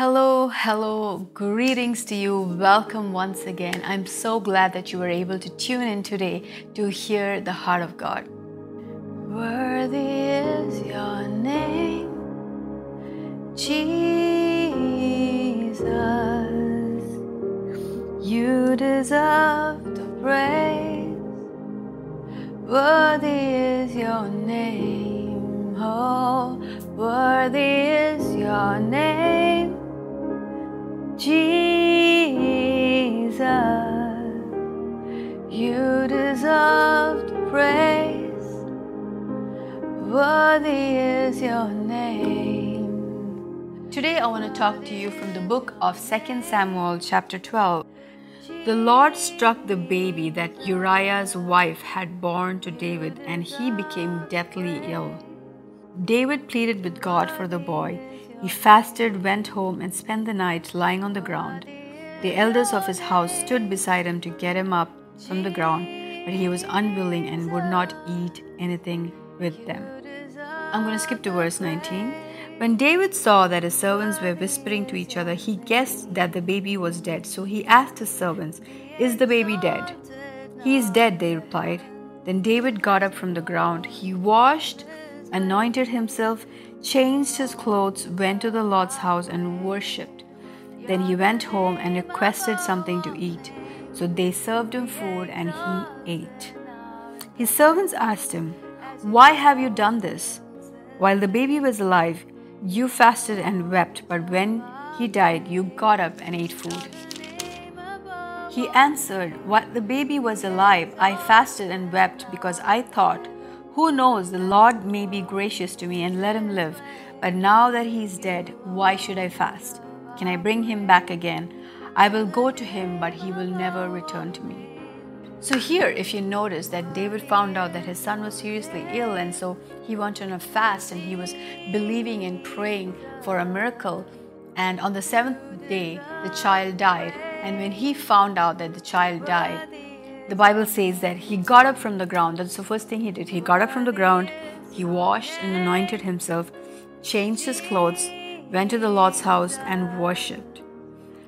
Hello, hello, greetings to you. Welcome once again. I'm so glad that you were able to tune in today to hear the heart of God. Worthy is your name, Jesus. You deserve the praise. Worthy is your name, oh, worthy is your name. I want to talk to you from the book of 2 Samuel, chapter 12. The Lord struck the baby that Uriah's wife had born to David, and he became deathly ill. David pleaded with God for the boy he fasted, went home, and spent the night lying on the ground. The elders of his house stood beside him to get him up from the ground, but he was unwilling and would not eat anything with them. I'm going to skip to verse 19. When David saw that his servants were whispering to each other, he guessed that the baby was dead. So he asked his servants, Is the baby dead? He is dead, they replied. Then David got up from the ground. He washed, anointed himself, changed his clothes, went to the Lord's house, and worshipped. Then he went home and requested something to eat. So they served him food, and he ate. His servants asked him, Why have you done this? While the baby was alive, you fasted and wept, but when he died, you got up and ate food. He answered, While the baby was alive, I fasted and wept because I thought, who knows, the Lord may be gracious to me and let him live. But now that he is dead, why should I fast? Can I bring him back again? I will go to him, but he will never return to me. So, here, if you notice that David found out that his son was seriously ill, and so he went on a fast and he was believing and praying for a miracle. And on the seventh day, the child died. And when he found out that the child died, the Bible says that he got up from the ground. That's the first thing he did. He got up from the ground, he washed and anointed himself, changed his clothes, went to the Lord's house, and worshipped.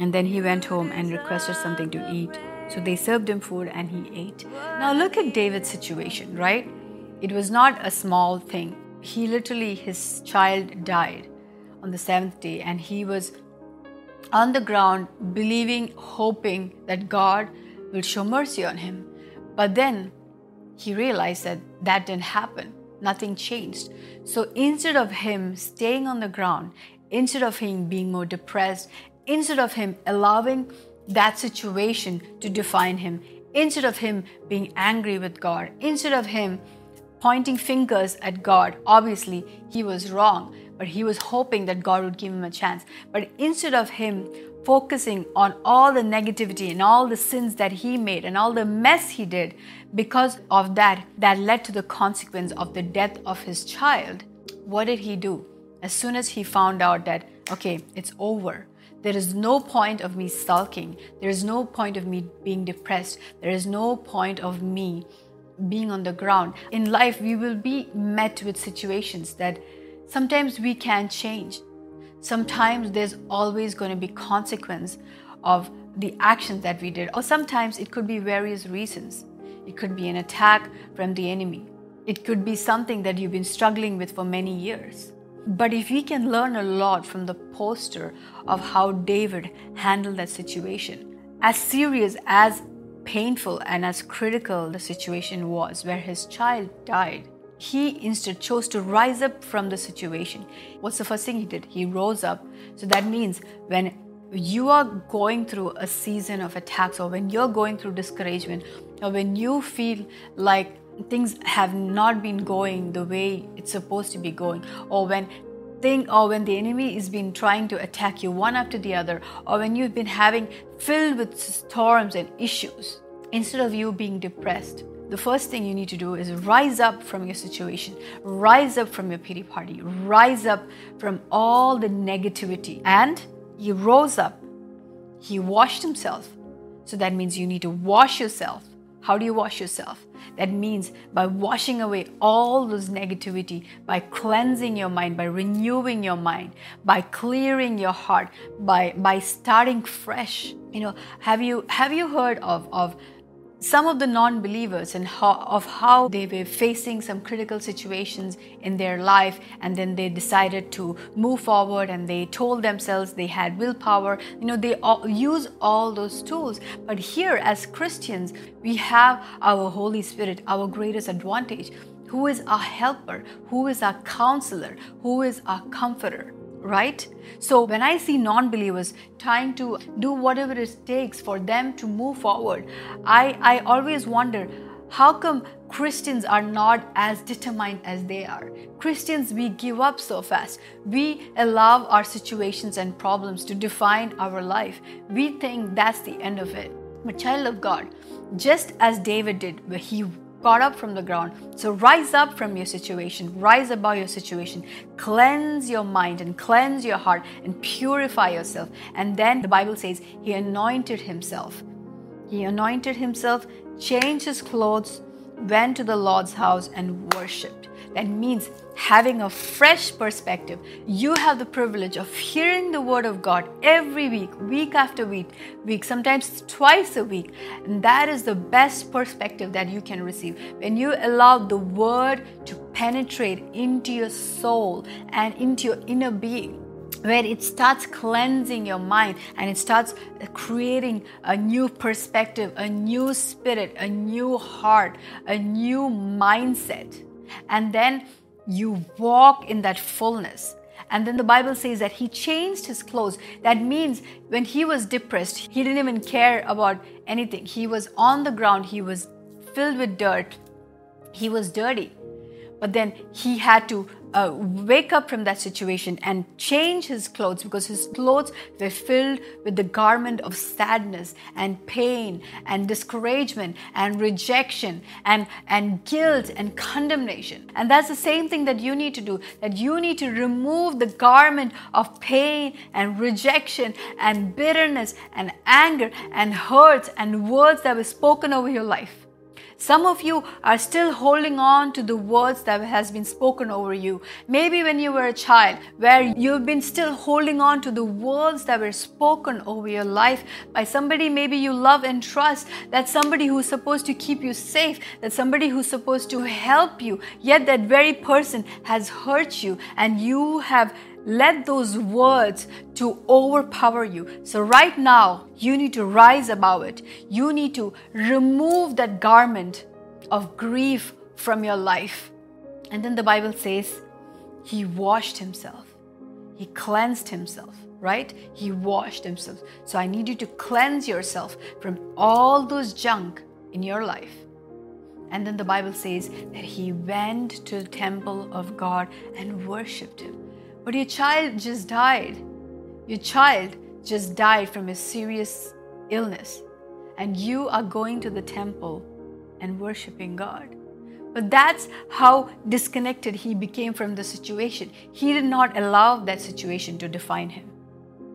And then he went home and requested something to eat. So they served him food and he ate. Now look at David's situation, right? It was not a small thing. He literally, his child died on the seventh day, and he was on the ground, believing, hoping that God will show mercy on him. But then he realized that that didn't happen. Nothing changed. So instead of him staying on the ground, instead of him being more depressed, instead of him allowing that situation to define him, instead of him being angry with God, instead of him pointing fingers at God, obviously he was wrong, but he was hoping that God would give him a chance. But instead of him focusing on all the negativity and all the sins that he made and all the mess he did because of that that led to the consequence of the death of his child what did he do as soon as he found out that okay it's over there is no point of me sulking. There is no point of me being depressed. There is no point of me being on the ground. In life we will be met with situations that sometimes we can't change. Sometimes there's always going to be consequence of the actions that we did. Or sometimes it could be various reasons. It could be an attack from the enemy. It could be something that you've been struggling with for many years but if we can learn a lot from the poster of how david handled that situation as serious as painful and as critical the situation was where his child died he instead chose to rise up from the situation. What's the first thing he did? He rose up. So that means when you are going through a season of attacks, or when you're going through discouragement, or when you feel like things have not been going the way it's supposed to be going, or when thing or when the enemy has been trying to attack you one after the other, or when you've been having filled with storms and issues, instead of you being depressed, the first thing you need to do is rise up from your situation, rise up from your pity party, rise up from all the negativity. And he rose up, he washed himself. So that means you need to wash yourself, How do you wash yourself? That means by washing away all those negativity, by cleansing your mind, by renewing your mind, by clearing your heart, by by starting fresh. You know, have you have you heard of of some of the non believers and how, of how they were facing some critical situations in their life, and then they decided to move forward and they told themselves they had willpower. You know, they all, use all those tools. But here, as Christians, we have our Holy Spirit, our greatest advantage, who is our helper, who is our counselor, who is our comforter right? So when I see non believers trying to do whatever it takes for them to move forward, I, I always wonder how come Christians are not as determined as they are? Christians, we give up so fast. We allow our situations and problems to define our life. We think that's the end of it. But, child of God, just as David did, where he got up from the ground. So rise up from your situation, rise above your situation, cleanse your mind and cleanse your heart and purify yourself. And then the Bible says he anointed himself. He anointed himself, changed his clothes, went to the Lord's house and worshiped. That means having a fresh perspective. You have the privilege of hearing the word of God every week, week after week, week, sometimes twice a week. And that is the best perspective that you can receive. When you allow the word to penetrate into your soul and into your inner being where it starts cleansing your mind and it starts creating a new perspective, a new spirit, a new heart, a new mindset. And then you walk in that fullness. And then the Bible says that he changed his clothes. That means when he was depressed, he didn't even care about anything. He was on the ground, he was filled with dirt, he was dirty. But then he had to uh, wake up from that situation and change his clothes because his clothes were filled with the garment of sadness and pain and discouragement and rejection and, and guilt and condemnation. And that's the same thing that you need to do that you need to remove the garment of pain and rejection and bitterness and anger and hurt and words that were spoken over your life. Some of you are still holding on to the words that has been spoken over you. Maybe when you were a child, where you've been still holding on to the words that were spoken over your life by somebody maybe you love and trust, that somebody who's supposed to keep you safe, that somebody who's supposed to help you, yet that very person has hurt you and you have let those words to overpower you. So right now, you need to rise above it. You need to remove that garment of grief from your life. And then the Bible says, He washed Himself, He cleansed Himself, right? He washed Himself. So I need you to cleanse yourself from all those junk in your life. And then the Bible says that he went to the temple of God and worshiped him. But your child just died. Your child just died from a serious illness. And you are going to the temple and worshiping God. But that's how disconnected he became from the situation. He did not allow that situation to define him.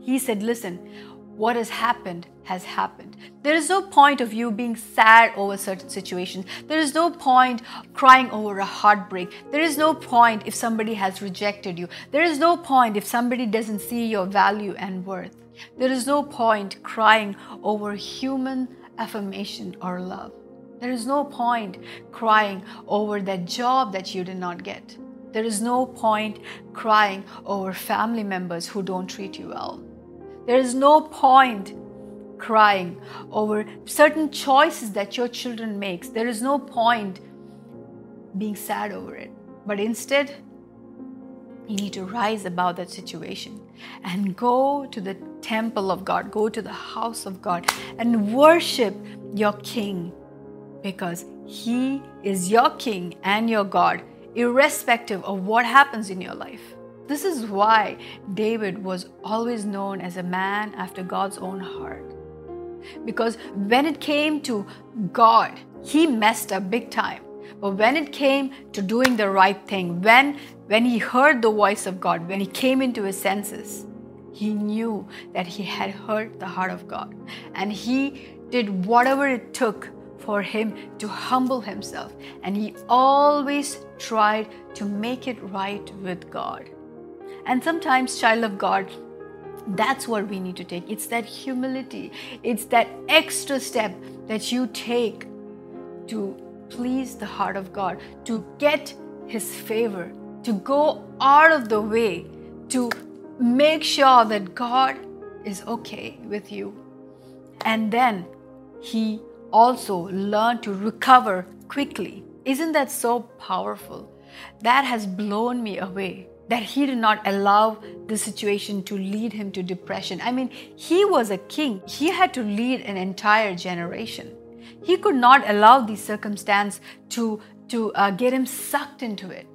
He said, Listen, what has happened has happened. There is no point of you being sad over certain situations. There is no point crying over a heartbreak. There is no point if somebody has rejected you. There is no point if somebody doesn't see your value and worth. There is no point crying over human affirmation or love. There is no point crying over that job that you did not get. There is no point crying over family members who don't treat you well. There is no point crying over certain choices that your children makes. There is no point being sad over it. But instead, you need to rise above that situation and go to the temple of God, go to the house of God and worship your King because He is your King and your God, irrespective of what happens in your life. This is why David was always known as a man after God's own heart. Because when it came to God, he messed up big time. But when it came to doing the right thing, when, when he heard the voice of God, when he came into his senses, he knew that he had heard the heart of God. And he did whatever it took for him to humble himself and he always tried to make it right with God. And sometimes, child of God, that's what we need to take. It's that humility, it's that extra step that you take to please the heart of God, to get His favor, to go out of the way, to make sure that God is okay with you. And then He also learned to recover quickly. Isn't that so powerful? That has blown me away that he did not allow the situation to lead him to depression. I mean, he was a king, he had to lead an entire generation. He could not allow these circumstances to, to uh, get him sucked into it.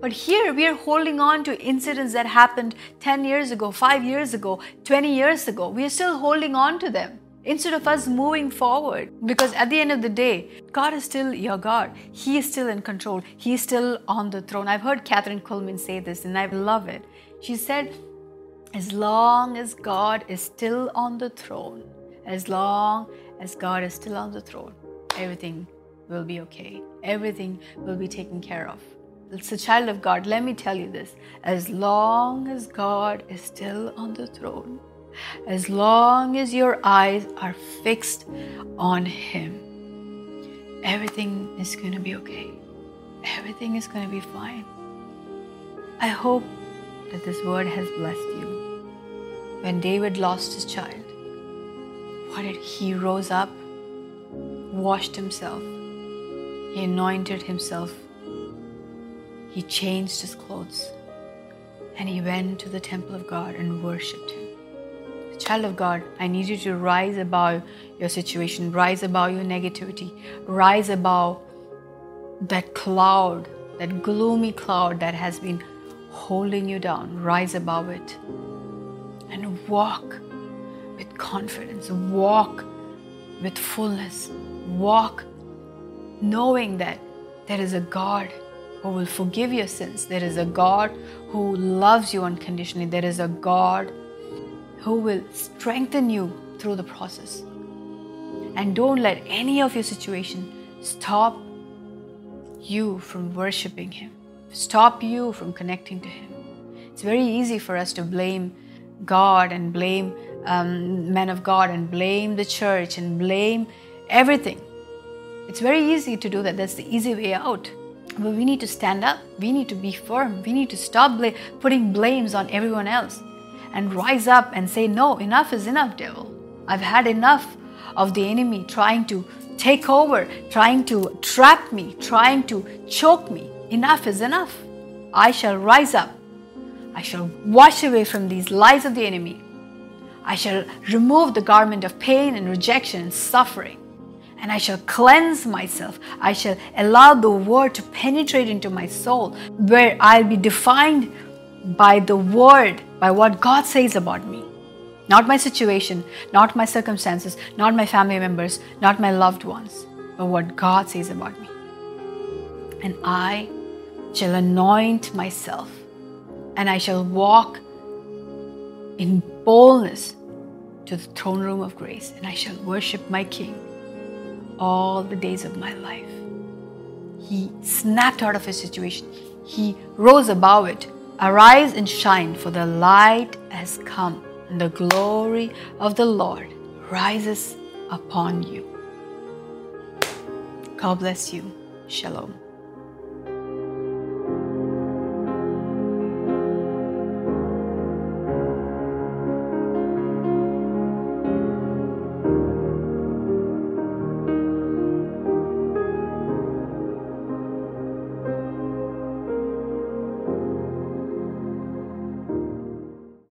But here we are holding on to incidents that happened 10 years ago, 5 years ago, 20 years ago. We are still holding on to them instead of us moving forward. Because at the end of the day, God is still your God. He is still in control. He is still on the throne. I've heard Kathryn Kuhlman say this and I love it. She said, As long as God is still on the throne, as long as God is still on the throne, everything will be okay. Everything will be taken care of. It's a child of God. Let me tell you this as long as God is still on the throne, as long as your eyes are fixed on Him, everything is going to be okay. Everything is going to be fine. I hope that this word has blessed you. When David lost his child, what did he rose up, washed himself, he anointed himself, he changed his clothes, and he went to the temple of God and worshipped him. Child of God, I need you to rise above your situation, rise above your negativity, rise above that cloud, that gloomy cloud that has been holding you down. Rise above it and walk with confidence, walk with fullness, walk knowing that there is a God who will forgive your sins. There is a God who loves you unconditionally. There is a God who will strengthen you through the process. And don't let any of your situation stop you from worshiping Him, stop you from connecting to Him. It's very easy for us to blame God and blame um, men of God and blame the church and blame everything. It's very easy to do that. That's the easy way out. But we need to stand up. We need to be firm. We need to stop bl- putting blames on everyone else and rise up and say, No, enough is enough, devil. I've had enough of the enemy trying to take over, trying to trap me, trying to choke me. Enough is enough. I shall rise up. I shall wash away from these lies of the enemy. I shall remove the garment of pain and rejection and suffering. And I shall cleanse myself. I shall allow the word to penetrate into my soul, where I'll be defined by the word, by what God says about me. Not my situation, not my circumstances, not my family members, not my loved ones, but what God says about me. And I shall anoint myself and I shall walk in boldness to the throne room of grace and I shall worship my King all the days of my life. He snapped out of his situation, he rose above it Arise and shine, for the light has come, and the glory of the Lord rises upon you. God bless you. Shalom.